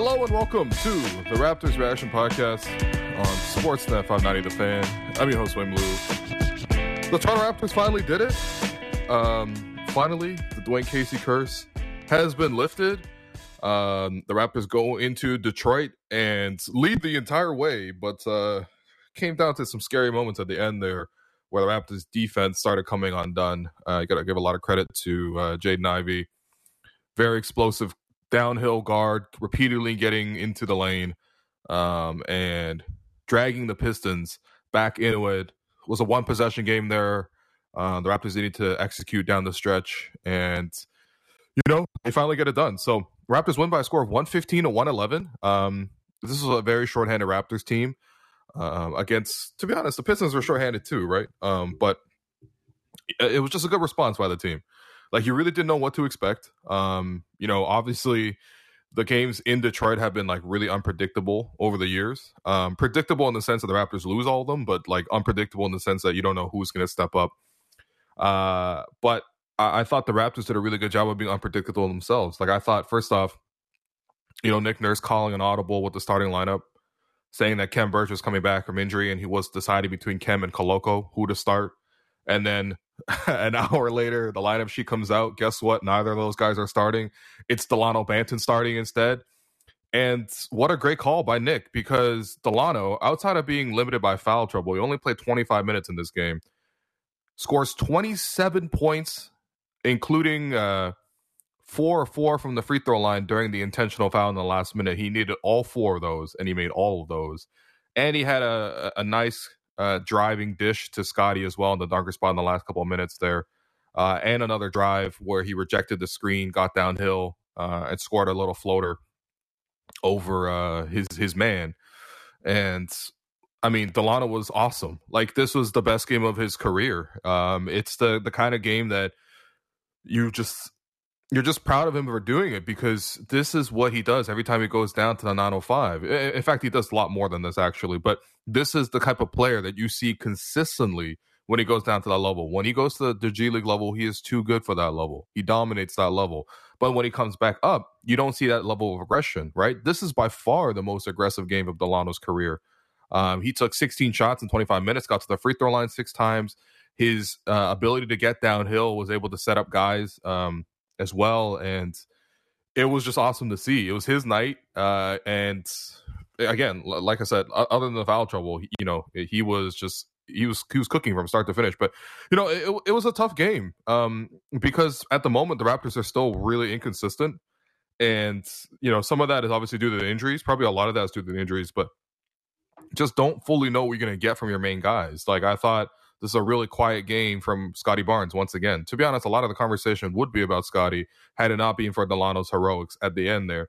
Hello and welcome to the Raptors Reaction Podcast on Sportsnet 590 The Fan. I'm your host, Wayne Lou. The Toronto Raptors finally did it. Um, finally, the Dwane Casey curse has been lifted. Um, the Raptors go into Detroit and lead the entire way, but uh, came down to some scary moments at the end there where the Raptors defense started coming undone. Uh, got to give a lot of credit to uh, Jaden Ivey. Very explosive downhill guard, repeatedly getting into the lane um, and dragging the Pistons back into it. it was a one possession game there. Uh, the Raptors needed to execute down the stretch, and you know they finally get it done. So Raptors win by a score of one fifteen to one eleven. Um, this is a very shorthanded Raptors team uh, against. To be honest, the Pistons were shorthanded too, right? Um, but it was just a good response by the team. Like you really didn't know what to expect. Um, you know, obviously the games in Detroit have been like really unpredictable over the years. Um, predictable in the sense that the Raptors lose all of them, but like unpredictable in the sense that you don't know who's going to step up. Uh, but I-, I thought the Raptors did a really good job of being unpredictable themselves. Like I thought, first off, you know, Nick Nurse calling an audible with the starting lineup, saying that Khem Birch was coming back from injury and he was deciding between Khem and Koloko who to start. And then an hour later, the lineup sheet comes out. Guess what? Neither of those guys are starting. It's Dalano Banton starting instead. And what a great call by Nick because Dalano, outside of being limited by foul trouble, he only played 25 minutes in this game, scores 27 points, including uh, four or four from the free throw line during the intentional foul in the last minute. He needed all four of those, and he made all of those. And he had a, a nice uh, driving dish to Scottie as well in the dunker spot in the last couple of minutes there. Uh, and another drive where he rejected the screen, got downhill, uh, and scored a little floater over uh, his his man. And I mean, Dalano was awesome. Like this was the best game of his career. Um, it's the the kind of game that you just you're just proud of him for doing it because this is what he does every time he goes down to the 905. In fact, he does a lot more than this actually, but this is the type of player that you see consistently when he goes down to that level. When he goes to the G League level, he is too good for that level. He dominates that level. But when he comes back up, you don't see that level of aggression, right? This is by far the most aggressive game of Dalano's career. Um, he took 16 shots in 25 minutes, got to the free throw line six times. His uh, ability to get downhill was able to set up guys. Um, as well, and it was just awesome to see. It was his night, uh, and again, like I said, other than the foul trouble, you know, he was just he was he was cooking from start to finish. But you know, it, it was a tough game um, because at the moment the Raptors are still really inconsistent, and you know, some of that is obviously due to the injuries. Probably a lot of that is due to the injuries, but just don't fully know what you're going to get from your main guys. Like I thought this is a really quiet game from Scottie Barnes once again. To be honest, a lot of the conversation would be about Scottie had it not been for Dalano's heroics at the end there.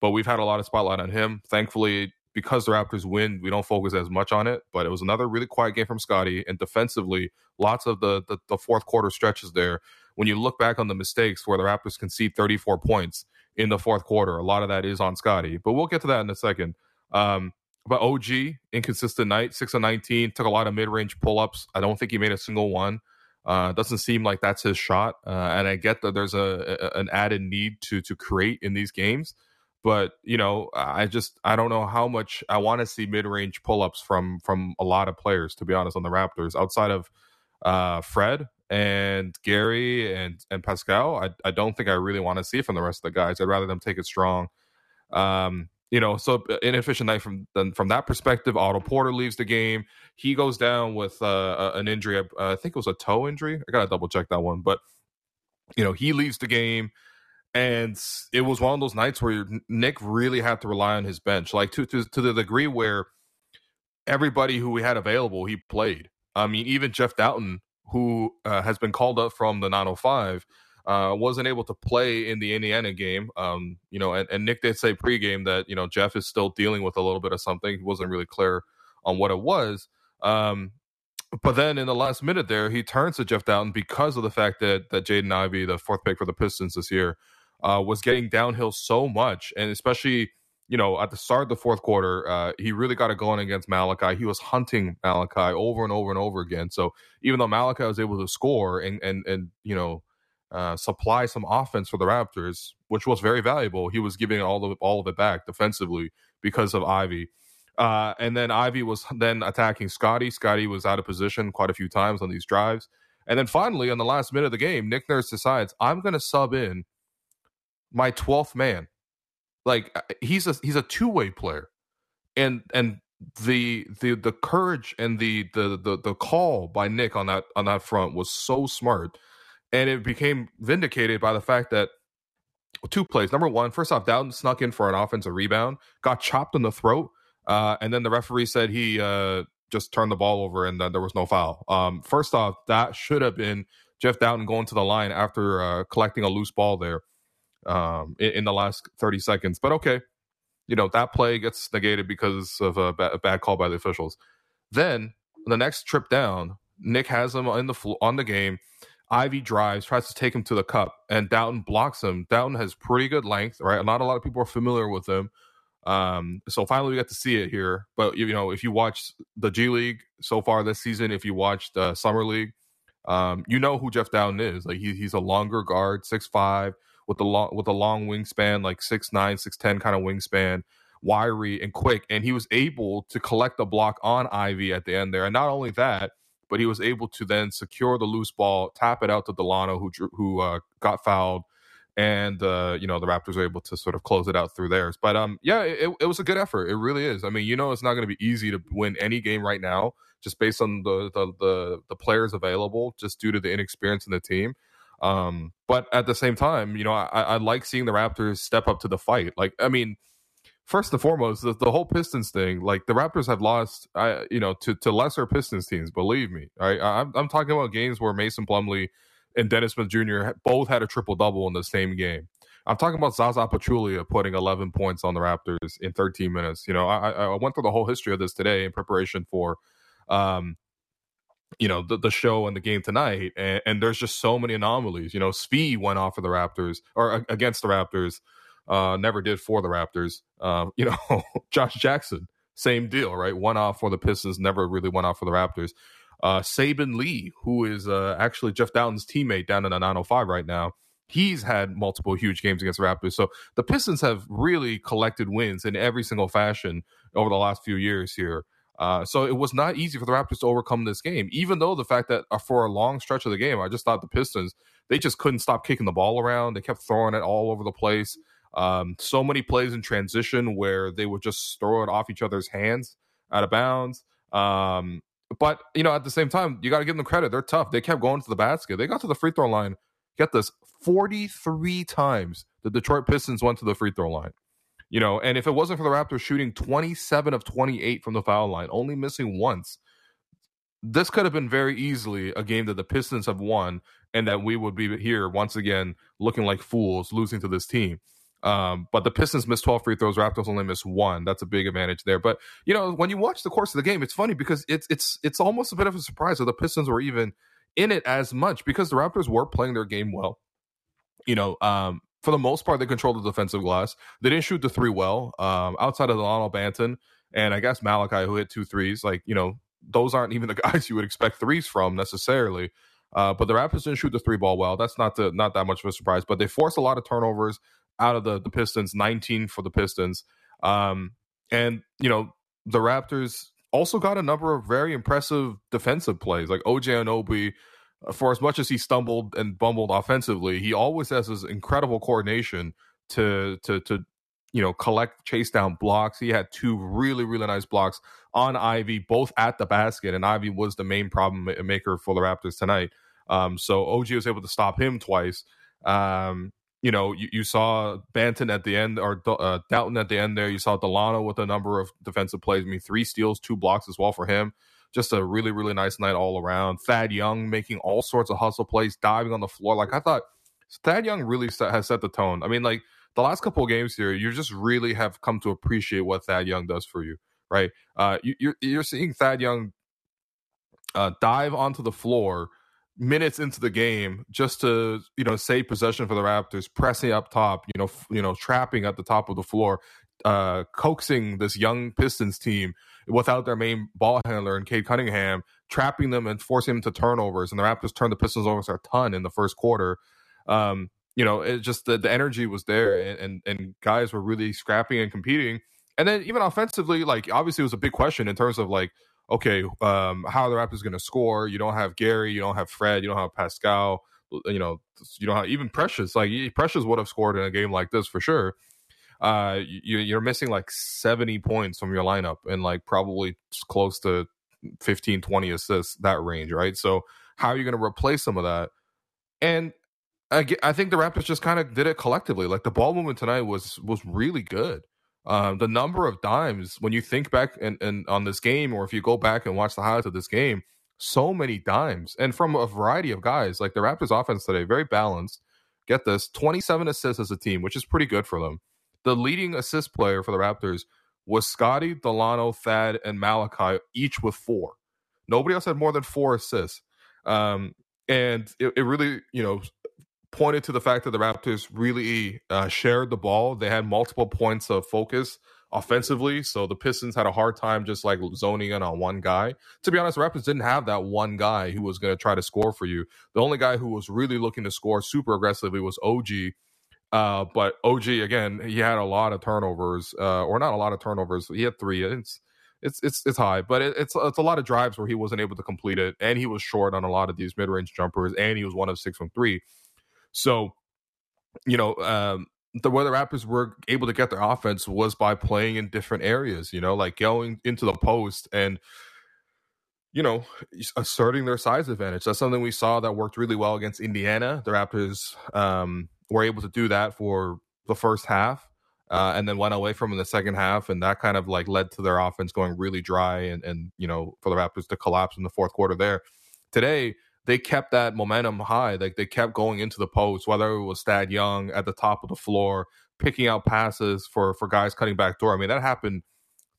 But we've had a lot of spotlight on him. Thankfully, because the Raptors win, we don't focus as much on it. But it was another really quiet game from Scottie. And defensively, lots of the, the, the fourth quarter stretches there. When you look back on the mistakes where the Raptors concede 34 points in the fourth quarter, a lot of that is on Scottie. But we'll get to that in a second. Um, but OG, inconsistent night, six of nineteen, took a lot of mid range pull ups. I don't think he made a single one. Uh, doesn't seem like that's his shot. Uh, and I get that there's a, a, an added need to to create in these games, but you know, I just I don't know how much I want to see mid range pull ups from from a lot of players. To be honest, on the Raptors, outside of uh, Fred and Gary and and Pascal, I I don't think I really want to see from the rest of the guys. I'd rather them take it strong. Um, you know, so uh, inefficient night from from that perspective. Otto Porter leaves the game. He goes down with uh, an injury. Uh, I think it was a toe injury. I gotta double check that one, but you know, he leaves the game, and it was one of those nights where Nick really had to rely on his bench, like to to, to the degree where everybody who we had available he played. I mean, even Jeff Dowtin, who uh, has been called up from the 905 uh, wasn't able to play in the Indiana game. Um, you know, and, and Nick did say pregame that you know Jeff is still dealing with a little bit of something. He wasn't really clear on what it was. Um, but then in the last minute there, he turns to Jeff Dowtin because of the fact that that Jaden Ivey, the fourth pick for the Pistons this year, uh, was getting downhill so much, and especially you know at the start of the fourth quarter, uh, he really got it going against Malachi. He was hunting Malachi over and over and over again. So even though Malachi was able to score and and and you know uh, supply some offense for the Raptors, which was very valuable. He was giving all of all of it back defensively because of Ivey. Uh, and then Ivey was then attacking Scottie. Scottie was out of position quite a few times on these drives. And then finally, on the last minute of the game, Nick Nurse decides I'm going to sub in my 12th man. Like uh, he's a he's a two way player, and and the the the courage and the, the the the call by Nick on that on that front was so smart, and it became vindicated by the fact that two plays. Number one, first off, Dowtin snuck in for an offensive rebound, got chopped in the throat, uh, and then the referee said he uh, just turned the ball over and there was no foul. Um, first off, that should have been Jeff Dowtin going to the line after uh, collecting a loose ball there um, in, in, the last 30 seconds. But okay, you know, that play gets negated because of a, ba- a bad call by the officials. Then the next trip down, Nick has him in the fl- on the game. Ivey drives, tries to take him to the cup, and Dowtin blocks him. Dowtin has pretty good length, right? Not a lot of people are familiar with him. Um, so finally, we got to see it here. But you know, if you watch the G League so far this season, if you watched uh, Summer League, um, you know who Jeff Dowtin is. Like he, he's a longer guard, six five, with a long with a long wingspan, like six nine, six ten kind of wingspan, wiry and quick. And he was able to collect the block on Ivey at the end there. And not only that, but he was able to then secure the loose ball, tap it out to Dalano, who who uh, got fouled, and uh, you know the Raptors were able to sort of close it out through theirs. But um, yeah, it, it was a good effort. It really is. I mean, you know, it's not going to be easy to win any game right now, just based on the, the the the players available, just due to the inexperience in the team. Um, but at the same time, you know, I, I like seeing the Raptors step up to the fight. Like, I mean, first and foremost, the, the whole Pistons thing, like the Raptors have lost, I, you know, to, to lesser Pistons teams. Believe me, I, I'm, I'm talking about games where Mason Plumlee and Dennis Smith Jr. both had a triple double in the same game. I'm talking about Zaza Pachulia putting 11 points on the Raptors in 13 minutes. You know, I, I went through the whole history of this today in preparation for, um, you know the, the show and the game tonight and, and, there's just so many anomalies you know Svi went off for the raptors or against the raptors uh never did for the raptors. Um you know josh jackson same deal right? One off for the pistons never really went off for the raptors. Uh saben lee who is uh actually jeff dowtin's teammate down in the 905 right now he's had multiple huge games against the raptors. So the pistons have really collected wins in every single fashion over the last few years here. Uh, so it was not easy for the Raptors to overcome this game, even though the fact that uh, for a long stretch of the game, I just thought the Pistons they just couldn't stop kicking the ball around. They kept throwing it all over the place. Um, so many plays in transition where they would just throw it off each other's hands out of bounds. Um, but you know, at the same time, you got to give them credit. They're tough. They kept going to the basket. They got to the free throw line. Get this, forty-three times the Detroit Pistons went to the free throw line. You know, and if it wasn't for the Raptors shooting 27 of 28 from the foul line, only missing once, this could have been very easily a game that the Pistons have won and that we would be here once again looking like fools losing to this team. Um, but the Pistons missed 12 free throws, Raptors only missed one. That's a big advantage there. But you know, when you watch the course of the game, it's funny because it's it's it's almost a bit of a surprise that the Pistons were even in it as much because the Raptors were playing their game well. You know, um, for the most part, they controlled the defensive glass. They didn't shoot the three well. Um, outside of Dalano Banton and I guess Malachi, who hit two threes, like you know, those aren't even the guys you would expect threes from necessarily. Uh, but the Raptors didn't shoot the three ball well. That's not the, not that much of a surprise. But they forced a lot of turnovers out of the the Pistons, 19 for the Pistons. Um, and you know, the Raptors also got a number of very impressive defensive plays, like OG Anunoby for as much as he stumbled and bumbled offensively, he always has this incredible coordination to to to you know collect chase down blocks. He had two really really nice blocks on Ivey, both at the basket, and Ivey was the main problem maker for the Raptors tonight. Um, so OG was able to stop him twice. Um, you know, you, you, saw Banton at the end or uh, at the end there. You saw Dalano with a number of defensive plays. I mean, three steals, two blocks as well for him just a really, really nice night all around. Thad Young making all sorts of hustle plays, diving on the floor. Like I thought, Thad Young really set, has set the tone. I mean, like the last couple of games here, you just really have come to appreciate what Thad Young does for you, right? Uh, you, you're you're seeing Thad Young uh, dive onto the floor minutes into the game just to you know save possession for the Raptors, pressing up top, you know, f- you know, trapping at the top of the floor, uh, coaxing this young Pistons team without their main ball handler and Cade Cunningham, trapping them and forcing them to turnovers. And the Raptors turned the Pistons over a ton in the first quarter. Um, you know, it just the, the energy was there, and, and and guys were really scrapping and competing. And then even offensively, like obviously it was a big question in terms of like, okay, um, how are the Raptors going to score? You don't have Gary, you don't have Fred, you don't have Pascal, you know, you don't have even Precious. Like Precious would have scored in a game like this for sure. Uh, you, you're missing like 70 points from your lineup and like probably close to 15, 20 assists that range, right? So how are you going to replace some of that? And I, I think the Raptors just kind of did it collectively. Like the ball movement tonight was was really good. Um, the number of times when you think back and, and on this game, or if you go back and watch the highlights of this game, so many dimes and from a variety of guys. Like the Raptors offense today, very balanced. Get this 27 assists as a team, which is pretty good for them. The leading assist player for the Raptors was Scottie, Dalano, Thad, and Malachi, each with four. Nobody else had more than four assists. Um, and it, it, really, you know, pointed to the fact that the Raptors really uh, shared the ball. They had multiple points of focus offensively, so the Pistons had a hard time just like zoning in on one guy. To be honest, the Raptors didn't have that one guy who was going to try to score for you. The only guy who was really looking to score super aggressively was OG. Uh, but OG again, he had a lot of turnovers, uh, or not a lot of turnovers. He had three. It's it's it's it's high, but it, it's it's a lot of drives where he wasn't able to complete it, and he was short on a lot of these mid range jumpers, and he was one of six from three. So, you know, um, the way the Raptors were able to get their offense was by playing in different areas, you know, like going into the post and, you know, asserting their size advantage. That's something we saw that worked really well against Indiana. The Raptors um, were able to do that for the first half. Uh, and then went away from in the second half, and that kind of like led to their offense going really dry, and and you know for the Raptors to collapse in the fourth quarter. There, today they kept that momentum high. Like they kept going into the post, whether it was Thad Young at the top of the floor, picking out passes for for guys cutting back door. I mean, that happened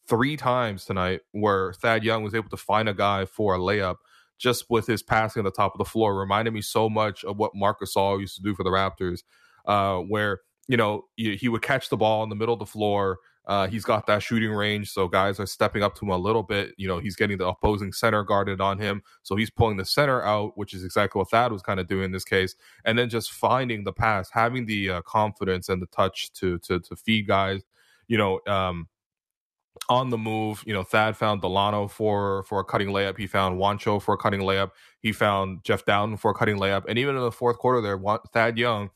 three times tonight where Thad Young was able to find a guy for a layup just with his passing at the top of the floor. Reminded me so much of what Marc Gasol used to do for the Raptors, uh, where you know he would catch the ball in the middle of the floor uh, he's got that shooting range, so guys are stepping up to him a little bit. You know, he's getting the opposing center guarded on him, so he's pulling the center out, which is exactly what Thad was kind of doing in this case. And then just finding the pass, having the uh, confidence and the touch to to to feed guys. You know, um, on the move. You know, Thad found Dalano for for a cutting layup. He found Juancho for a cutting layup. He found Jeff Dowtin for a cutting layup. And even in the fourth quarter, there, Thad Young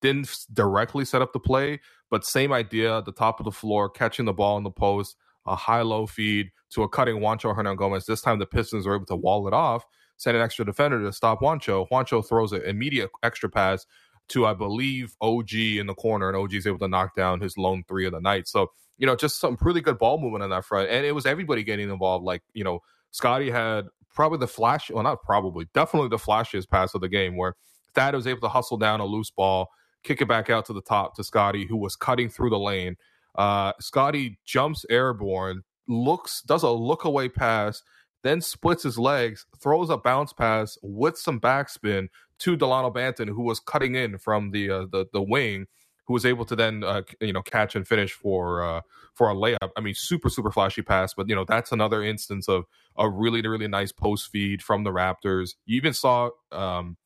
didn't directly set up the play, but same idea, the top of the floor, catching the ball in the post, a high low feed to a cutting Juancho Hernangomez. This time the Pistons were able to wall it off, send an extra defender to stop Juancho. Juancho throws an immediate extra pass to, I believe, OG in the corner, and OG is able to knock down his lone three of the night. So, you know, just some pretty good ball movement on that front. And it was everybody getting involved. Like, you know, Scottie had probably the flash, well, not probably, definitely the flashiest pass of the game where Thad was able to hustle down a loose ball kick it back out to the top to Scottie, who was cutting through the lane. Uh, Scottie jumps airborne, looks, does a look away pass, then splits his legs, throws a bounce pass with some backspin to Dalano Banton, who was cutting in from the uh, the the wing, who was able to then uh, you know catch and finish for uh, for a layup. I mean, super super flashy pass, but you know that's another instance of a really really nice post feed from the Raptors. You even saw um,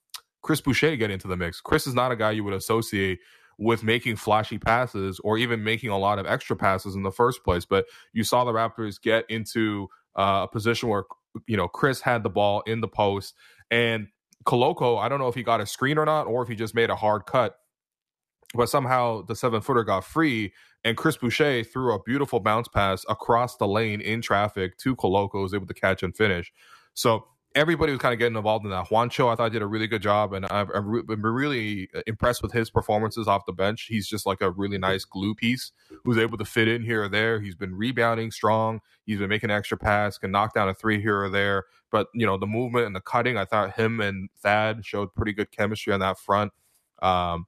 Chris Boucher get into the mix. Chris is not a guy you would associate with making flashy passes or even making a lot of extra passes in the first place. But you saw the Raptors get into uh, a position where you know Chris had the ball in the post and Koloko. I don't know if he got a screen or not, or if he just made a hard cut. But somehow the seven footer got free, and Chris Boucher threw a beautiful bounce pass across the lane in traffic to Koloko, was able to catch and finish. So everybody was kind of getting involved in that. Juancho, I thought did a really good job, and I've, I've been really impressed with his performances off the bench. He's just like a really nice glue piece who's able to fit in here or there. He's been rebounding strong. He's been making an extra pass, can knock down a three here or there. But you know the movement and the cutting, I thought him and Thad showed pretty good chemistry on that front. Um,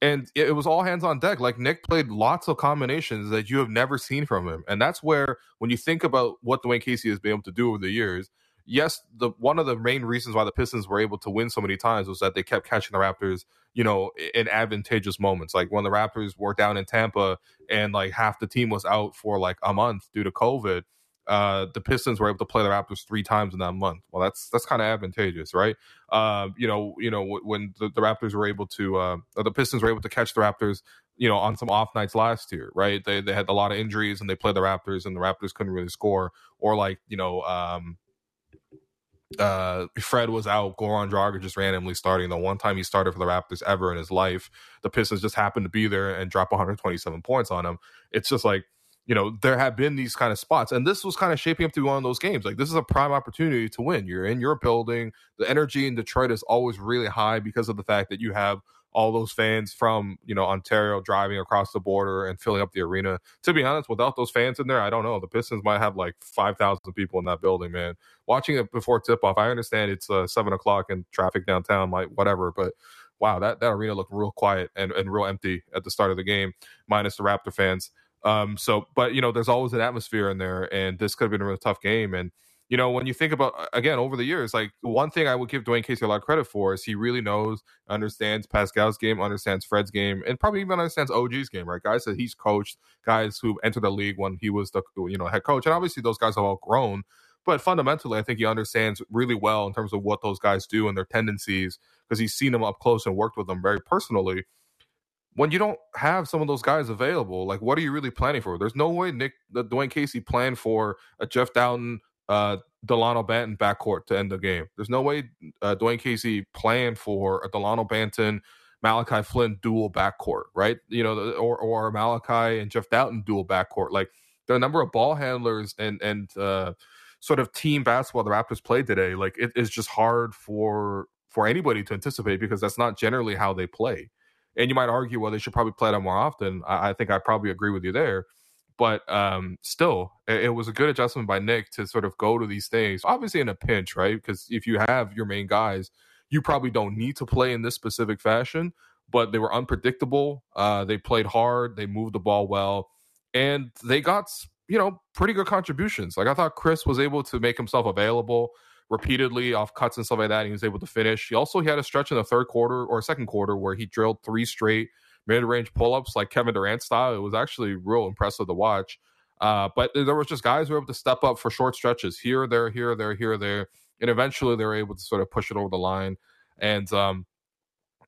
and it was all hands on deck. Like Nick played lots of combinations that you have never seen from him, and that's where when you think about what Dwane Casey has been able to do over the years yes, the one of the main reasons why the Pistons were able to win so many times was that they kept catching the Raptors, you know, in advantageous moments. Like when the Raptors were down in Tampa and like half the team was out for like a month due to COVID, uh, the Pistons were able to play the Raptors three times in that month. Well, that's that's kind of advantageous, right? Uh, you know, you know when the, the Raptors were able to, uh, the Pistons were able to catch the Raptors, you know, on some off nights last year, right? They they had a lot of injuries and they played the Raptors and the Raptors couldn't really score, or like you know, um, uh, Fred was out. Goran Dragic just randomly starting. The one time he started for the Raptors ever in his life, the Pistons just happened to be there and drop 127 points on him. It's just like you know, there have been these kind of spots, and this was kind of shaping up to be one of those games. Like this is a prime opportunity to win. You're in your building. The energy in Detroit is always really high because of the fact that you have all those fans from you know Ontario driving across the border and filling up the arena. To be honest, without those fans in there, I don't know. The Pistons might have like five thousand people in that building, man. Watching it before tip off, I understand it's uh, seven o'clock and traffic downtown, might whatever, but wow, that, that arena looked real quiet and, and real empty at the start of the game, minus the Raptor fans. Um, so, but you know, there's always an atmosphere in there, and this could have been a really tough game. And you know, when you think about again over the years, like one thing I would give Dwane Casey a lot of credit for is he really knows, understands Pascal's game, understands Fred's game, and probably even understands OG's game. Right, guys that he's coached, guys who entered the league when he was the you know head coach, and obviously those guys have all grown. But fundamentally, I think he understands really well in terms of what those guys do and their tendencies because he's seen them up close and worked with them very personally when you don't have some of those guys available, like what are you really planning for? There's no way Nick the Dwane Casey planned for a Jeff Dowtin, uh, Dalano Banton backcourt to end the game. There's no way uh, Dwane Casey planned for a Dalano Banton, Malachi Flynn dual backcourt, right? You know, or or Malachi and Jeff Dowtin dual backcourt. Like the number of ball handlers and and uh, sort of team basketball the Raptors played today, like it is just hard for for anybody to anticipate because that's not generally how they play. And you might argue, well, they should probably play that more often. I, I think I probably agree with you there. But um, still, it, it, was a good adjustment by Nick to sort of go to these things, obviously in a pinch, right? Because if you have your main guys, you probably don't need to play in this specific fashion, but they were unpredictable. Uh, they played hard, they moved the ball well, and they got, you know, pretty good contributions. Like I thought Chris was able to make himself available repeatedly off cuts and stuff like that. And he was able to finish. He also he had a stretch in the third quarter or second quarter where he drilled three straight mid range pull ups like Kevin Durant style. It was actually real impressive to watch. Uh, but there was just guys who were able to step up for short stretches here, there, here, there, here, there, and eventually they were able to sort of push it over the line. And um,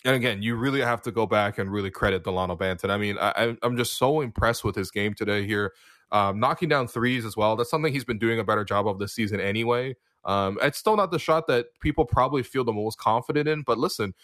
and again, you really have to go back and really credit Dalano Banton. I mean, I, I'm just so impressed with his game today here, um, knocking down threes as well. That's something he's been doing a better job of this season anyway. Um, it's still not the shot that people probably feel the most confident in, but listen,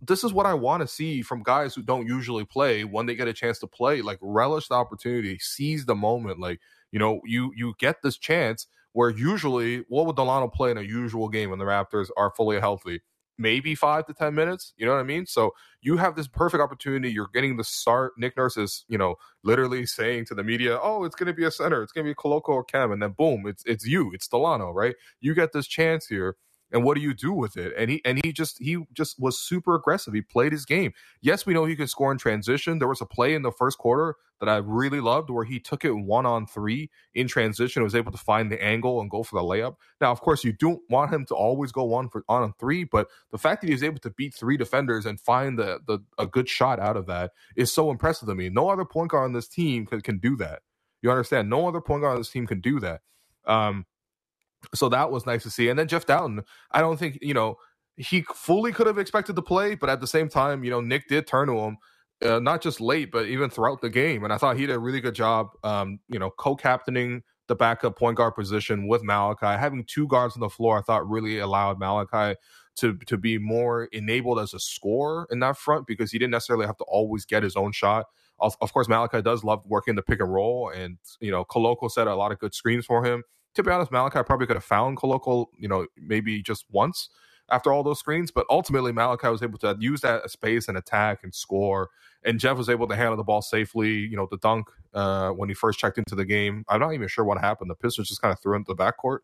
this is what I want to see from guys who don't usually play when they get a chance to play. Like relish the opportunity, seize the moment. Like you know, you you get this chance where usually what would Dalano play in a usual game when the Raptors are fully healthy? Maybe five to ten minutes. You know what I mean? So you have this perfect opportunity. You're getting the start. Nick Nurse is, you know, literally saying to the media, "Oh, it's going to be a center. It's going to be Koloko or Khem," and then boom, it's it's you. It's Dalano, right? You get this chance here and what do you do with it? And he and he just he just was super aggressive. He played his game. Yes, we know he can score in transition. There was a play in the first quarter that I really loved where he took it one on three in transition. And was able to find the angle and go for the layup. Now, of course, you don't want him to always go one for on three, but the fact that he was able to beat three defenders and find the the a good shot out of that is so impressive to me. No other point guard on this team can, can do that. You understand? No other point guard on this team can do that. Um, so that was nice to see. And then Jeff Dowtin, I don't think, you know, he fully could have expected to play, but at the same time, you know, Nick did turn to him, uh, not just late, but even throughout the game. And I thought he did a really good job, um, you know, co captaining the backup point guard position with Malachi. Having two guards on the floor, I thought really allowed Malachi to to be more enabled as a scorer in that front because he didn't necessarily have to always get his own shot. Of, of course, Malachi does love working the pick and roll, and you know, Koloko set a lot of good screens for him to be honest, Malachi probably could have found Koloko, you know, maybe just once after all those screens, but ultimately Malachi was able to use that space and attack and score. And Jeff was able to handle the ball safely. You know, the dunk uh, when he first checked into the game. I'm not even sure what happened. The Pistons just kind of threw into the backcourt,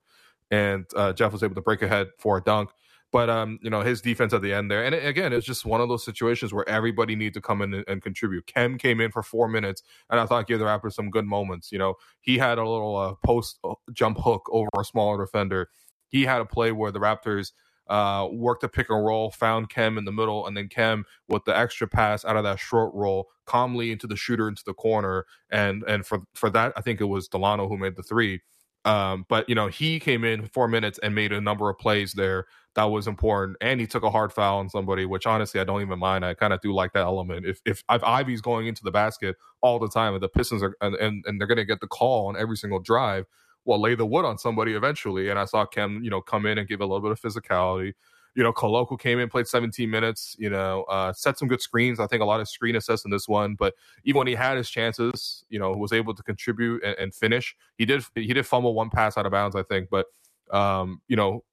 and uh, Jeff was able to break ahead for a dunk. But um, you know, his defense at the end there, and again, it's just one of those situations where everybody needs to come in and, and, contribute. Khem came in for four minutes, and I thought gave the Raptors some good moments. You know, he had a little uh, post uh, jump hook over a smaller defender. He had a play where the Raptors uh, worked a pick and roll, found Khem in the middle, and then Khem with the extra pass out of that short roll calmly into the shooter into the corner. And and for for that, I think it was Dalano who made the three. Um, but you know, he came in four minutes and made a number of plays there that was important, and he took a hard foul on somebody, which honestly I don't even mind. I kind of do like that element. If if if Ivey's going into the basket all the time, and the Pistons are and and, and they're going to get the call on every single drive, well, lay the wood on somebody eventually. And I saw Khem, you know, come in and give a little bit of physicality. You know, Koloko came in, played 17 minutes, you know, uh, set some good screens. I think a lot of screen assists in this one, but even when he had his chances, you know, was able to contribute and, and finish. He did he did fumble one pass out of bounds, I think, but um, you know,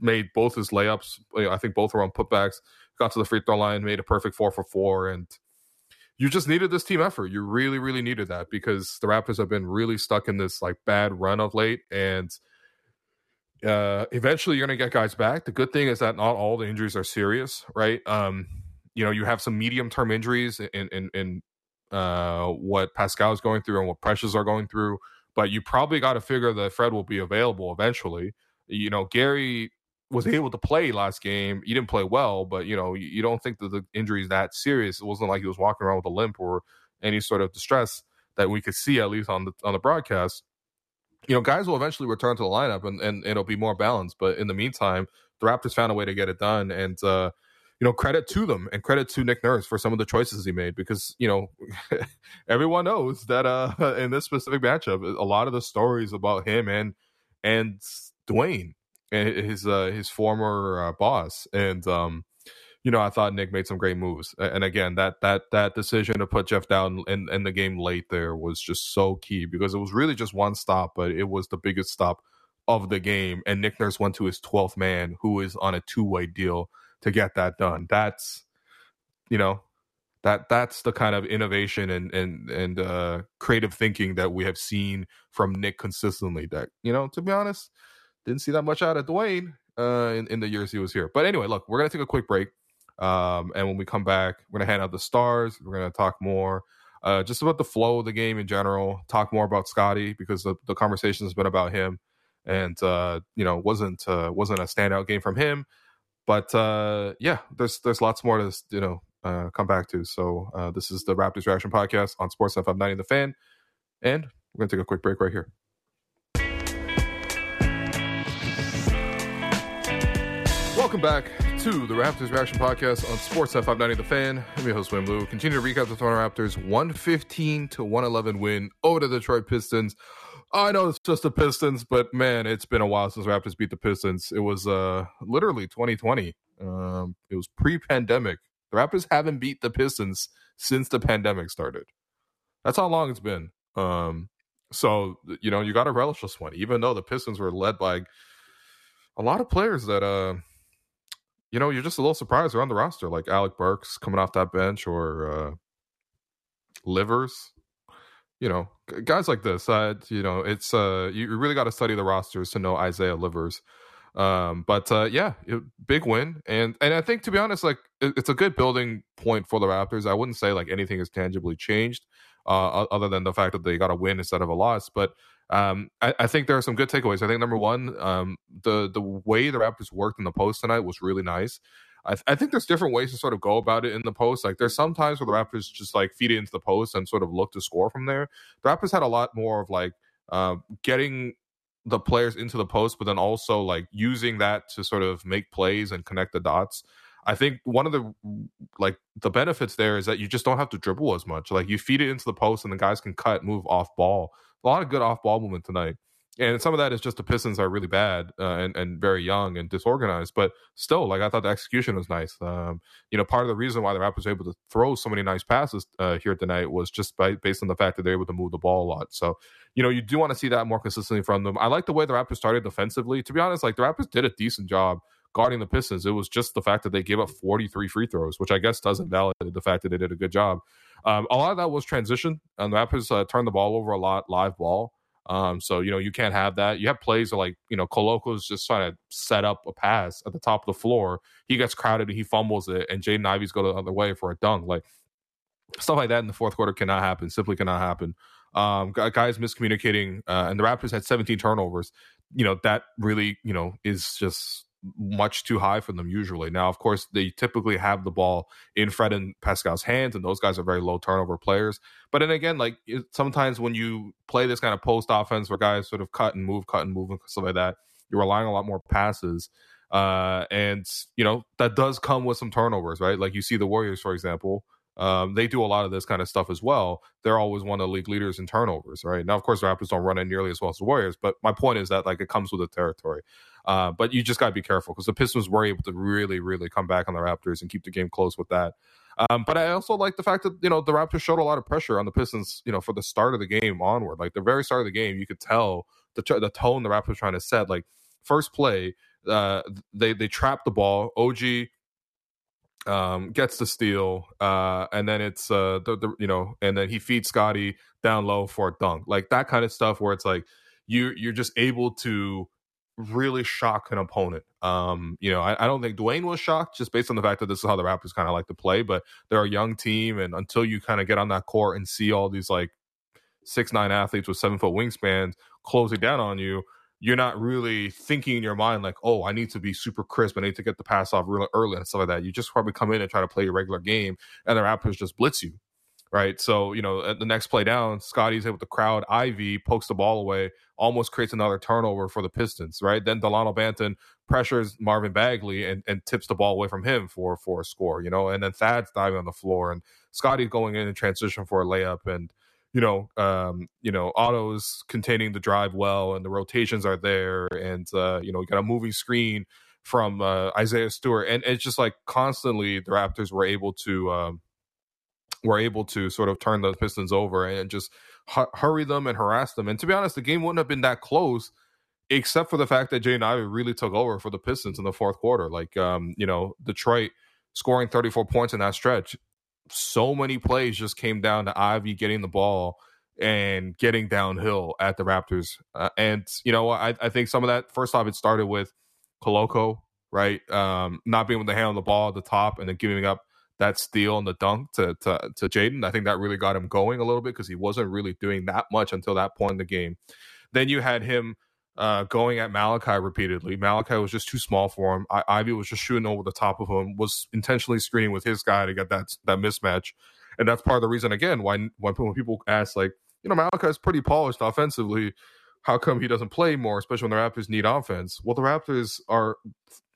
made both his layups. I think both were on putbacks. Got to the free throw line, made a perfect four for four, and you just needed this team effort. You really, really needed that because the Raptors have been really stuck in this like bad run of late, and uh, eventually you're to get guys back. The good thing is that not all the injuries are serious, right? Um, you know, you have some medium term injuries in in, in uh, what Pascal is going through and what pressures are going through, but you probably got to figure that Fred will be available eventually. You know, Gary was able to play last game. He didn't play well, but you know, you don't think that the injury is that serious. It wasn't like he was walking around with a limp or any sort of distress that we could see at least on the on the broadcast. You know, guys will eventually return to the lineup and, and it'll be more balanced. But in the meantime, the Raptors found a way to get it done. And uh, you know, credit to them and credit to Nick Nurse for some of the choices he made because, you know, everyone knows that uh in this specific matchup, a lot of the stories about him and and Dwane his uh, his former uh, boss, and um, you know I thought Nick made some great moves. And again, that that that decision to put Jeff down in, in the game late there was just so key because it was really just one stop, but it was the biggest stop of the game. And Nick Nurse went to his twelfth man, who is on a two way deal to get that done. That's you know that that's the kind of innovation and and and uh, creative thinking that we have seen from Nick consistently. That you know, to be honest, didn't see that much out of Dwane uh, in, in the years he was here. But anyway, look, we're gonna take a quick break, um, and when we come back, we're gonna hand out the stars. We're gonna talk more. Uh, just about the flow of the game in general. Talk more about Scottie because the, the conversation has been about him, and uh, you know wasn't uh, wasn't a standout game from him. But uh, yeah, there's there's lots more to you know uh, come back to. So uh, this is the Raptors Reaction Podcast on Sports FM 90 The Fan, and we're gonna take a quick break right here. Welcome back to the Raptors Reaction Podcast on Sports F 590 The Fan. I'm your host, Will Lou. Continue to recap the Toronto Raptors 115 to 111 win over the Detroit Pistons. I know it's just the Pistons, but man, it's been a while since Raptors beat the Pistons. It was uh, literally 2020. Um, it was pre pandemic. The Raptors haven't beat the Pistons since the pandemic started. That's how long it's been. Um, so, you know, you got to relish this one, even though the Pistons were led by a lot of players that. Uh, you know, you're just a little surprised around the roster, like Alec Burks coming off that bench or uh, Livers. You know, guys like this. Uh, you know, it's uh, you really got to study the rosters to know Isaiah Livers. Um, but uh, yeah, it, big win, and and I think to be honest, like it, it's a good building point for the Raptors. I wouldn't say like anything has tangibly changed, uh, other than the fact that they got a win instead of a loss. But um, I, I, think there are some good takeaways. I think number one, um, the the way the Raptors worked in the post tonight was really nice. I, th- I, think there's different ways to sort of go about it in the post. Like there's some times where the Raptors just like feed it into the post and sort of look to score from there. The Raptors had a lot more of like uh, getting the players into the post, but then also like using that to sort of make plays and connect the dots. I think one of the like the benefits there is that you just don't have to dribble as much. Like you feed it into the post and the guys can cut, move off ball a lot of good off ball movement tonight. And some of that is just the Pistons are really bad uh, and and very young and disorganized, but still, like I thought the execution was nice. Um, you know, part of the reason why the Raptors were able to throw so many nice passes uh, here tonight was just by based on the fact that they're able to move the ball a lot. So, you know, you do want to see that more consistently from them. I like the way the Raptors started defensively. To be honest, like the Raptors did a decent job guarding the Pistons. It was just the fact that they gave up 43 free throws, which I guess doesn't validate the fact that they did a good job. Um, a lot of that was transition, and the Raptors uh, turned the ball over a lot, live ball. Um, so you know you can't have that. You have plays like you know Koloko's just trying to set up a pass at the top of the floor. He gets crowded and he fumbles it, and Jaden Ivey's go the other way for a dunk. Like stuff like that in the fourth quarter cannot happen. Simply cannot happen. Um, guys miscommunicating, uh, and the Raptors had 17 turnovers. You know that really you know is just much too high for them usually. Now, of course, they typically have the ball in Fred and Pascal's hands, and those guys are very low turnover players. But then again, like sometimes when you play this kind of post offense where guys sort of cut and move, cut and move, and stuff like that, you're relying a lot more passes. Uh, and you know that does come with some turnovers, right? Like you see the Warriors, for example. Um, they do a lot of this kind of stuff as well. They're always one of the league leaders in turnovers, right? Now, of course, the Raptors don't run it nearly as well as the Warriors, but my point is that like it comes with the territory. Uh, but you just got to be careful because the Pistons were able to really, really come back on the Raptors and keep the game close with that. Um, but I also like the fact that you know the Raptors showed a lot of pressure on the Pistons. You know, for the start of the game onward, like the very start of the game, you could tell the the tone the Raptors trying to set. Like first play, uh, they they trap the ball. OG um, gets the steal, uh, and then it's uh, the, the you know, and then he feeds Scottie down low for a dunk, like that kind of stuff where it's like you you're just able to really shock an opponent. Um, you know, I, I, don't think Dwane was shocked just based on the fact that this is how the Raptors kind of like to play, but they're a young team, and until you kind of get on that court and see all these like six nine athletes with seven foot wingspans closing down on you, you're not really thinking in your mind like, oh, I need to be super crisp. I need to get the pass off really early and stuff like that. You just probably come in and try to play your regular game, and the Raptors just blitz you right? So, you know, at the next play down, Scottie's able to crowd Ivey pokes the ball away, almost creates another turnover for the Pistons, right? Then Dalano Banton pressures Marvin Bagley and, and tips the ball away from him for for a score, you know, and then Thad's diving on the floor and Scottie's going in and transition for a layup and you know, um, you know, Otto's containing the drive well and the rotations are there and uh, you know, you got a moving screen from uh, Isaiah Stewart and it's just like constantly the Raptors were able to um, were able to sort of turn the Pistons over and just hu- hurry them and harass them. And to be honest, the game wouldn't have been that close except for the fact that Jaden Ivey really took over for the Pistons in the fourth quarter. Like, um, you know, Detroit scoring 34 points in that stretch. So many plays just came down to Ivey getting the ball and getting downhill at the Raptors. Uh, and, you know, I, I think some of that, first off, it started with Koloko, right? Um, not being able to handle the ball at the top and then giving up that steal and the dunk to to, to Jaden. I think that really got him going a little bit because he wasn't really doing that much until that point in the game. Then you had him uh, going at Malachi repeatedly. Malachi was just too small for him. I- Ivey was just shooting over the top of him, was intentionally screening with his guy to get that that mismatch, and that's part of the reason again why when people ask like you know Malachi is pretty polished offensively. How come he doesn't play more, especially when the Raptors need offense? Well, the Raptors are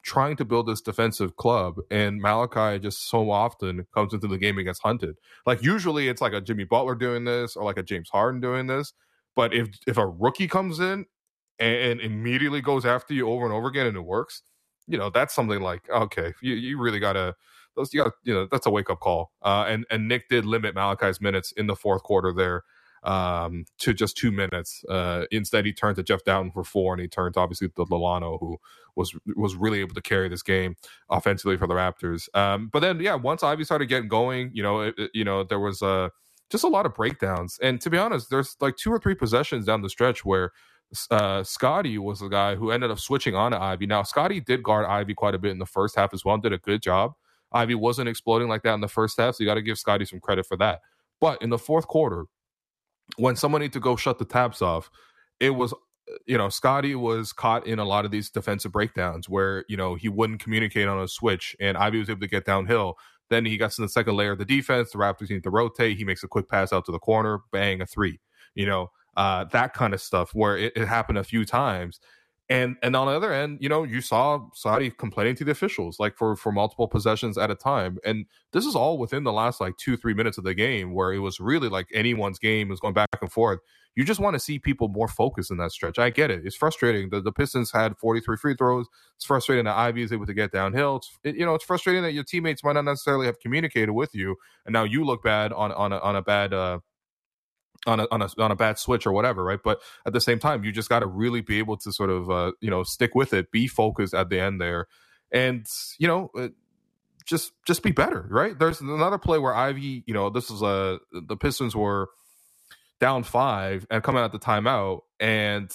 trying to build this defensive club, and Malachi just so often comes into the game and gets hunted. Like usually, it's like a Jimmy Butler doing this or like a James Harden doing this. But if if a rookie comes in and, and immediately goes after you over and over again and it works, you know that's something like okay, you you really gotta those you got you know that's a wake up call. Uh, and and Nick did limit Malachi's minutes in the fourth quarter there um, to just two minutes. Uh, instead, he turned to Jeff Dowtin for four, and he turned obviously to Dalano, who was was really able to carry this game offensively for the Raptors. Um, but then, yeah, once Ivey started getting going, you know, it, it, you know, there was uh, just a lot of breakdowns. And to be honest, there's like two or three possessions down the stretch where uh, Scottie was the guy who ended up switching on to Ivey. Now, Scottie did guard Ivey quite a bit in the first half as well, and did a good job. Ivey wasn't exploding like that in the first half, so you got to give Scottie some credit for that. But in the fourth quarter, when someone needed to go shut the taps off, it was you know Scottie was caught in a lot of these defensive breakdowns where you know he wouldn't communicate on a switch, and Ivey was able to get downhill. Then he gets in the second layer of the defense. The Raptors need to rotate. He makes a quick pass out to the corner, bang a three. You know uh, that kind of stuff where it, it happened a few times, and and on the other end, you know, you saw Scottie complaining to the officials like for for multiple possessions at a time. And this is all within the last like two, three minutes of the game where it was really like anyone's game was going back and forth. You just want to see people more focused in that stretch. I get it. It's frustrating. The, the Pistons had 43 free throws. It's frustrating that Ivey is able to get downhill. It's, it, you know, it's frustrating that your teammates might not necessarily have communicated with you, and now you look bad on on a, on a bad uh, on a on a on a bad switch or whatever, right? But at the same time, you just got to really be able to sort of uh, you know stick with it, be focused at the end there, and you know uh, just just be better, right? There's another play where Ivey, you know, this is a the Pistons were down five and coming out the timeout, and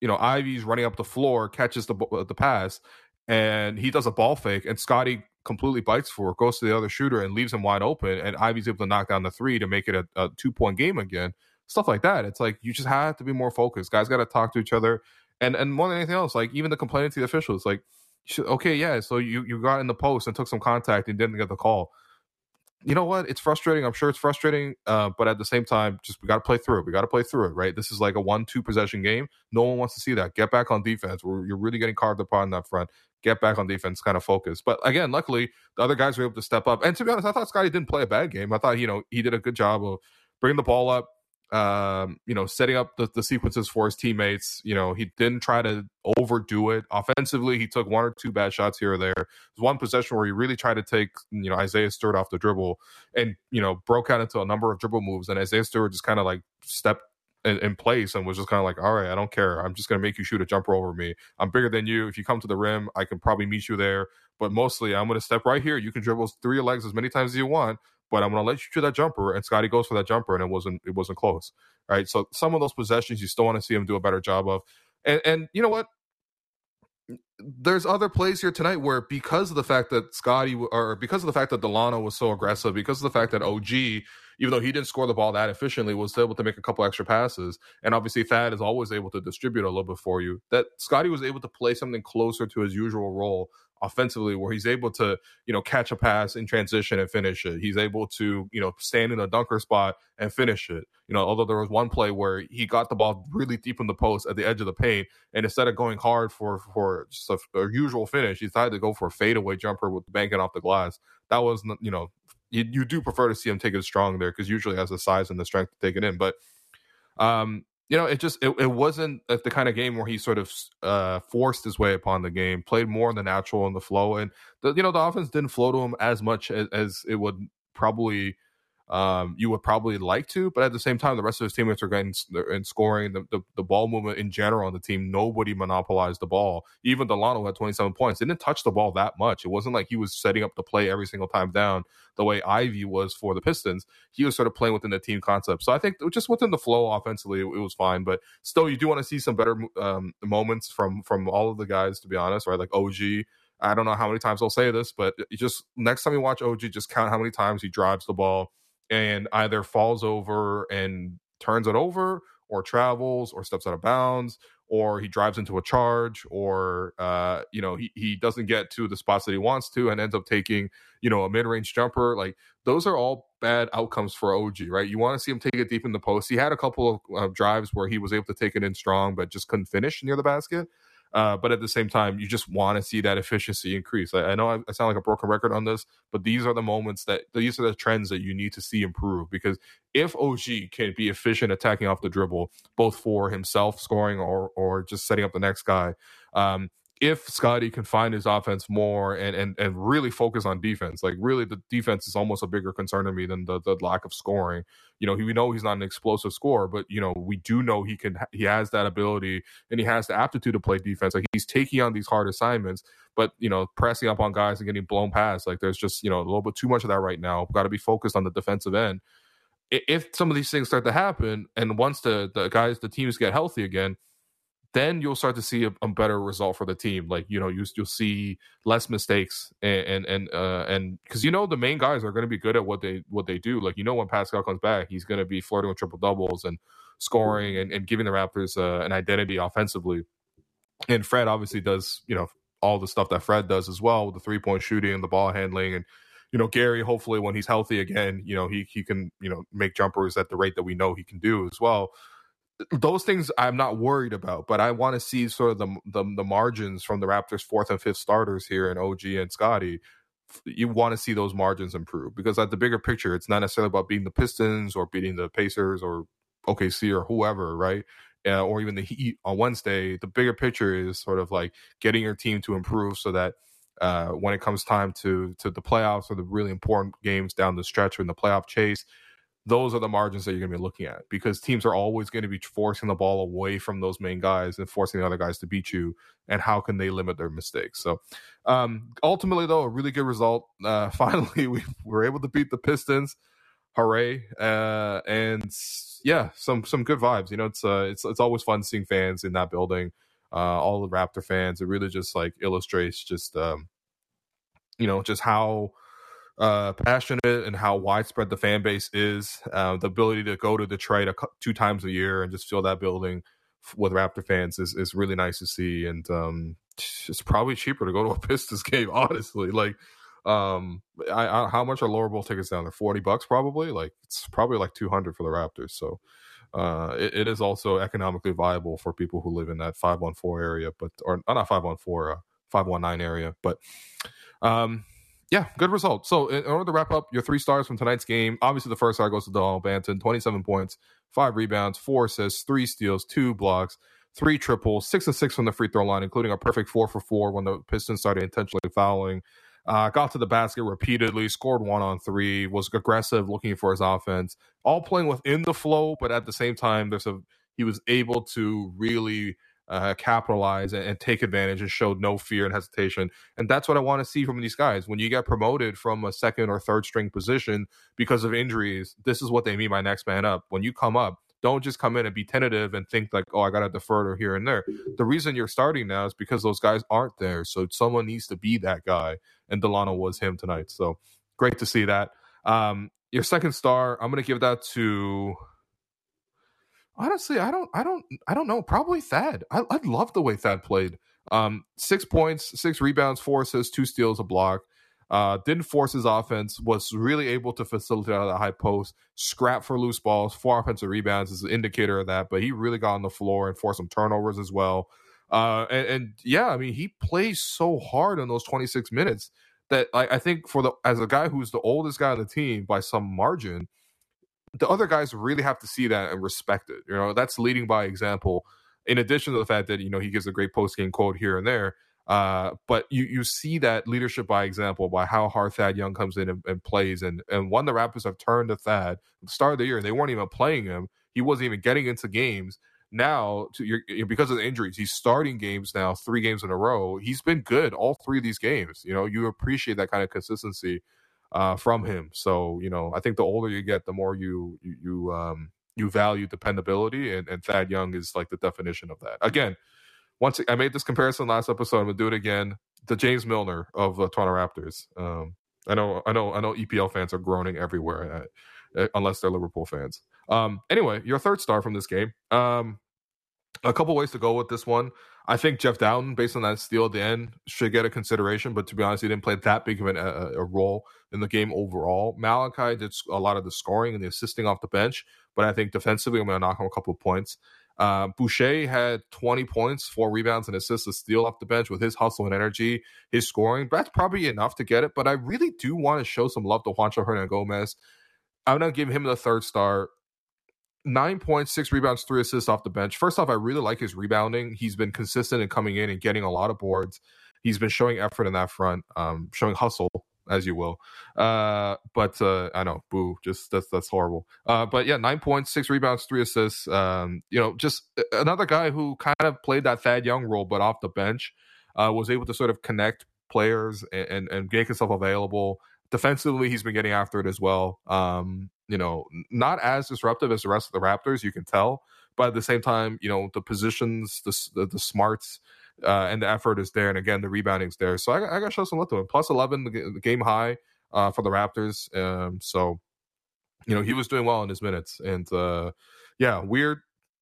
you know Ivey's running up the floor, catches the the pass, and he does a ball fake, and Scottie completely bites for goes to the other shooter and leaves him wide open, and Ivey's able to knock down the three to make it a, a two point game again. Stuff like that. It's like you just have to be more focused. Guys got to talk to each other, and and more than anything else, like even the complaining to the officials, like okay, yeah. So you you got in the post and took some contact and didn't get the call. You know what? It's frustrating. I'm sure it's frustrating, uh, but at the same time, just we got to play through it. We got to play through it, right? This is like a one-two possession game. No one wants to see that. Get back on defense. We're, you're really getting carved upon on that front. Get back on defense, kind of focus. But again, luckily, the other guys were able to step up. And to be honest, I thought Scottie didn't play a bad game. I thought you know he did a good job of bringing the ball up, um, you know, setting up the, the sequences for his teammates. You know, he didn't try to overdo it. Offensively, he took one or two bad shots here or there. There's one possession where he really tried to take, you know, Isaiah Stewart off the dribble and, you know, broke out into a number of dribble moves. And Isaiah Stewart just kind of like stepped in, in, place and was just kind of like, all right, I don't care. I'm just going to make you shoot a jumper over me. I'm bigger than you. If you come to the rim, I can probably meet you there. But mostly, I'm going to step right here. You can dribble through your legs as many times as you want but I'm going to let you shoot that jumper. And Scottie goes for that jumper, and it wasn't it wasn't close, right? So some of those possessions you still want to see him do a better job of. And and you know what? There's other plays here tonight where because of the fact that Scottie or because of the fact that Dalano was so aggressive, because of the fact that OG, even though he didn't score the ball that efficiently, was able to make a couple extra passes. And obviously Thad is always able to distribute a little bit for you. That Scottie was able to play something closer to his usual role offensively where he's able to, you know, catch a pass in transition and finish it. He's able to, you know, stand in a dunker spot and finish it. You know, although there was one play where he got the ball really deep in the post at the edge of the paint, and instead of going hard for for just a, a usual finish, he decided to go for a fadeaway jumper with banking off the glass. That was, you know, you, you do prefer to see him take it strong there because usually has the size and the strength to take it in. But um, you know, it just it, it wasn't the kind of game where he sort of uh, forced his way upon the game. Played more in the natural and the flow, and the, you know the offense didn't flow to him as much as, as it would probably um, you would probably like to, but at the same time, the rest of his teammates are getting and scoring the, the, the, ball movement in general on the team. Nobody monopolized the ball. Even Dalano had 27 points. Didn't touch the ball that much. It wasn't like he was setting up the play every single time down the way Ivey was for the Pistons. He was sort of playing within the team concept. So I think just within the flow offensively, it, it was fine. But still, you do want to see some better um, moments from from all of the guys, to be honest, right? Like OG. I don't know how many times I'll say this, but just next time you watch OG, just count how many times he drives the ball and either falls over and turns it over or travels or steps out of bounds or he drives into a charge or uh, you know he, he doesn't get to the spots that he wants to and ends up taking you know a mid-range jumper like those are all bad outcomes for og right? You want to see him take it deep in the post. He had a couple of uh, drives where he was able to take it in strong but just couldn't finish near the basket uh, but at the same time, you just want to see that efficiency increase. I, I know I, I, sound like a broken record on this, but these are the moments that these are the trends that you need to see improve. Because if OG can be efficient attacking off the dribble, both for himself scoring or or just setting up the next guy, um, if Scottie can find his offense more and, and and really focus on defense, like really the defense is almost a bigger concern to me than the, the lack of scoring. You know, he, we know he's not an explosive scorer, but you know we do know he can. He has that ability and he has the aptitude to play defense. Like he's taking on these hard assignments, but you know pressing up on guys and getting blown past. Like there's just you know a little bit too much of that right now. Got to be focused on the defensive end. If some of these things start to happen, and once the the guys the teams get healthy again then you'll start to see a, a, better result for the team. Like you know, you, you'll see less mistakes and and and uh, and because you know the main guys are going to be good at what they what they do. Like you know, when Pascal comes back, he's going to be flirting with triple doubles and scoring and, and giving the Raptors uh, an identity offensively. And Fred obviously does you know all the stuff that Fred does as well with the three point shooting and the ball handling and you know Gary hopefully when he's healthy again you know he he can you know make jumpers at the rate that we know he can do as well those things I'm not worried about, but I want to see sort of the, the, the margins from the Raptors' fourth and fifth starters here in OG and Scottie. You want to see those margins improve because at the bigger picture, it's not necessarily about beating the Pistons or beating the Pacers or OKC or whoever, right? Uh, or even the Heat on Wednesday. The bigger picture is sort of like getting your team to improve so that uh, when it comes time to to the playoffs or the really important games down the stretch or in the playoff chase, those are the margins that you're going to be looking at because teams are always going to be forcing the ball away from those main guys and forcing the other guys to beat you. And how can they limit their mistakes? So, um, ultimately, though, a really good result. Uh, finally, we were able to beat the Pistons. Hooray! Uh, and yeah, some some good vibes. You know, it's uh, it's it's always fun seeing fans in that building. Uh, all the Raptor fans. It really just like illustrates just um, you know just how uh, passionate and how widespread the fan base is. Uh, the ability to go to Detroit a, two times a year and just fill that building with Raptor fans is, is really nice to see. And um, it's probably cheaper to go to a Pistons game, honestly. Like, um, I, I how much are lower bowl tickets down there? Forty bucks, probably. Like, it's probably like two hundred for the Raptors. So, uh, it, it is also economically viable for people who live in that five one four area, but or uh, not five one four, uh, five one nine area. But, um, yeah, good result. So, in order to wrap up your three stars from tonight's game, obviously the first star goes to Dalano Banton, 27 points, five rebounds, four assists, three steals, two blocks, three triples, six and six from the free throw line, including a perfect four for four when the Pistons started intentionally fouling. Uh, got to the basket repeatedly, scored one on three, was aggressive, looking for his offense, all playing within the flow, but at the same time, there's a he was able to really uh, capitalize and, and, take advantage and showed no fear and hesitation. And that's what I want to see from these guys. When you get promoted from a second or third string position because of injuries, this is what they mean by next man up. When you come up, don't just come in and be tentative and think like, oh, I got to defer to here and there. The reason you're starting now is because those guys aren't there. So someone needs to be that guy. And Dalano was him tonight. So great to see that. Um, your second star, I'm going to give that to honestly, I don't, I don't, I don't know. Probably Thad. I, I love the way Thad played. Um, six points, six rebounds, four assists, two steals, a block. Uh, didn't force his offense, was really able to facilitate out of the high post, scrap for loose balls, four offensive rebounds is an indicator of that, but he really got on the floor and forced some turnovers as well. Uh, and, and, yeah, I mean, he plays so hard in those 26 minutes that I, I think for the as a guy who's the oldest guy on the team by some margin, the other guys really have to see that and respect it. You know, that's leading by example. In addition to the fact that you know he gives a great post game quote here and there, uh, but you you see that leadership by example by how hard Thad Young comes in and, and, plays, and and when the Raptors have turned to Thad the start of the year, they weren't even playing him. He wasn't even getting into games. Now, to because of the injuries, he's starting games now, three games in a row. He's been good all three of these games. You know, you appreciate that kind of consistency uh, from him. So, you know, I think the older you get, the more you you, you um you value dependability, and, and Thad Young is like the definition of that. Again, once I made this comparison last episode, I'm gonna do it again. The James Milner of the Toronto Raptors. Um, I know, I know, I know. EPL fans are groaning everywhere, uh, uh, unless they're Liverpool fans. Um, anyway, your third star from this game. Um, a couple ways to go with this one. I think Jeff Dowtin, based on that steal at the end, should get a consideration. But to be honest, he didn't play that big of an, a, a, role in the game overall. Malachi did a lot of the scoring and the assisting off the bench, but I think defensively, I'm going to knock him a couple of points. Uh, Boucher had 20 points, four rebounds, and assists, a steal off the bench with his hustle and energy, his scoring. That's probably enough to get it, but I really do want to show some love to Juancho Hernangomez. I'm going to give him the third star. Nine points, six rebounds, three assists off the bench. First off, I really like his rebounding. He's been consistent in coming in and getting a lot of boards. He's been showing effort in that front, um, showing hustle as you will. Uh, but uh, I know, boo, just that's that's horrible. Uh, but yeah, nine points, six rebounds, three assists. Um, you know, just another guy who kind of played that Thad Young role, but off the bench, uh, was able to sort of connect players and, and, and make himself available. Defensively, he's been getting after it as well. Um, you know, not as disruptive as the rest of the Raptors, you can tell. But at the same time, you know, the positions, the the, the smarts, uh, and the effort is there, and again the rebounding's there. So I, I got to show some love to him. Plus eleven, the, the game high uh, for the Raptors. Um, so you know he was doing well in his minutes, and uh, yeah, weird.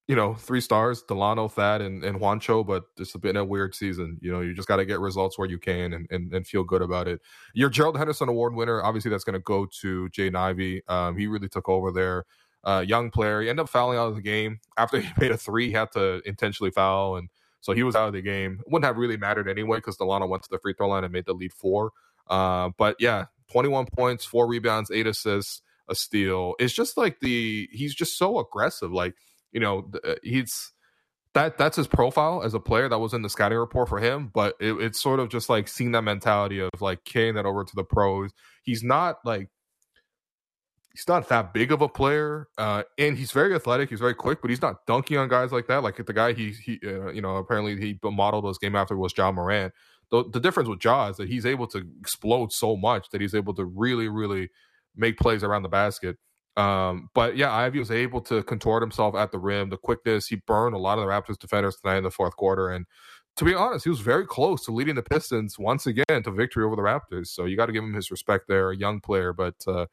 You know, three stars: Dalano, Thad, and, and Juancho. But it's been a weird season. You know, you just got to get results where you can and, and, and feel good about it. Your Gerald Henderson Award winner, obviously, that's going to go to Jaden Ivey. Um, he really took over there. Uh, young player. He ended up fouling out of the game after he made a three. He had to intentionally foul and so he was out of the game. Wouldn't have really mattered anyway because Dalano went to the free throw line and made the lead four. Uh, but yeah, 21 points, four rebounds, eight assists, a steal. It's just like the he's just so aggressive. Like you know, uh, he's that that's his profile as a player. That was in the scouting report for him. But it, it's sort of just like seeing that mentality of like carrying that over to the pros. He's not like he's not that big of a player, uh, and he's very athletic. He's very quick, but he's not dunking on guys like that. Like the guy he he uh, you know apparently he modeled his game after was Ja Morant The, the difference with Ja is that he's able to explode so much that he's able to really really make plays around the basket. Um, but yeah, Ivey was able to contort himself at the rim. The quickness he burned a lot of the Raptors defenders tonight in the fourth quarter, and to be honest, he was very close to leading the Pistons once again to victory over the Raptors. So you got to give him his respect there. A young player, but uh,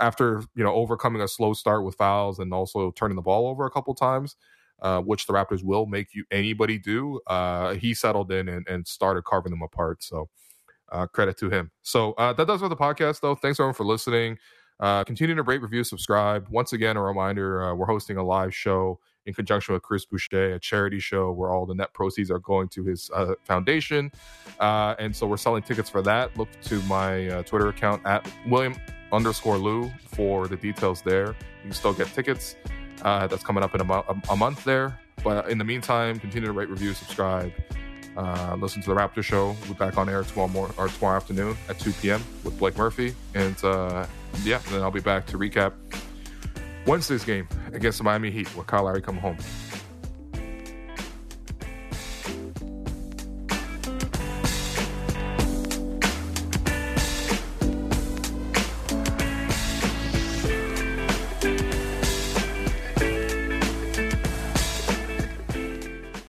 after you know overcoming a slow start with fouls and also turning the ball over a couple times. uh, which the Raptors will make you anybody do. Uh, he settled in and, and started carving them apart. So uh, credit to him. So uh, that does for the podcast, though. Thanks everyone for listening. Uh, continue to rate, review, subscribe. Once again, a reminder: uh, we're hosting a live show in conjunction with Chris Boucher, a charity show where all the net proceeds are going to his uh, foundation. Uh, and so we're selling tickets for that. Look to my uh, Twitter account at William underscore Lou for the details there. You can still get tickets. Uh, that's coming up in a, mo- a, month there. But in the meantime, continue to rate, review, subscribe. Listen to the Raptor Show. We'll be back on air tomorrow morning or tomorrow afternoon at 2 p.m. with Blake Murphy, and yeah, then I'll be back to recap Wednesday's game against the Miami Heat, where Kyle Lowry come home.